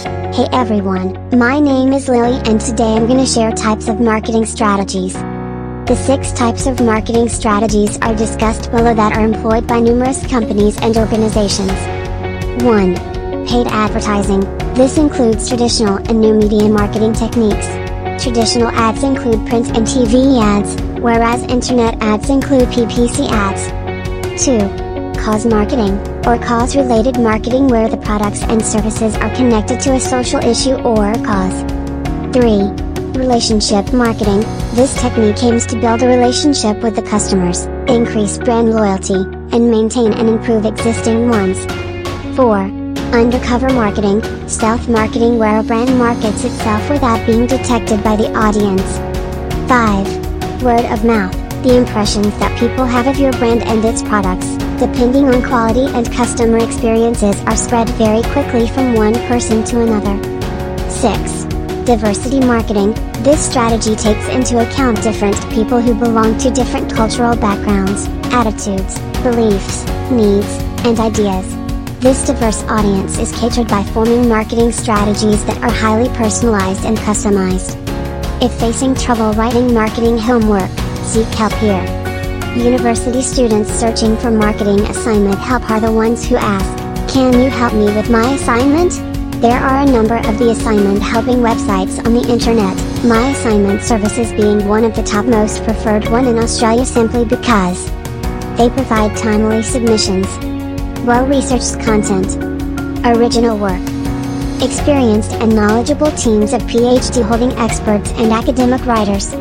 Hey everyone, my name is Lily and today I'm gonna share types of marketing strategies. The six types of marketing strategies are discussed below that are employed by numerous companies and organizations. 1. Paid advertising. This includes traditional and new media marketing techniques. Traditional ads include print and TV ads, whereas internet ads include PPC ads. 2. Cause marketing, or cause related marketing where the products and services are connected to a social issue or cause. 3 Relationship marketing. This technique aims to build a relationship with the customers, increase brand loyalty, and maintain and improve existing ones. 4. Undercover marketing, stealth marketing where a brand markets itself without being detected by the audience. 5. Word of mouth, the impressions that people have of your brand and its products, depending on quality and customer experiences are spread very quickly from one person to another. 6. Diversity marketing, this strategy takes into account different people who belong to different cultural backgrounds, attitudes, beliefs, needs, and ideas. This diverse audience is catered by forming marketing strategies that are highly personalized and customized. If facing trouble writing marketing homework, seek help here. University students searching for marketing assignment help are the ones who ask, Can you help me with my assignment? There are a number of the assignment helping websites on the internet, My Assignment Services being one of the top most preferred one in Australia simply because they provide timely submissions, well-researched content, original work, experienced and knowledgeable teams of PhD holding experts and academic writers.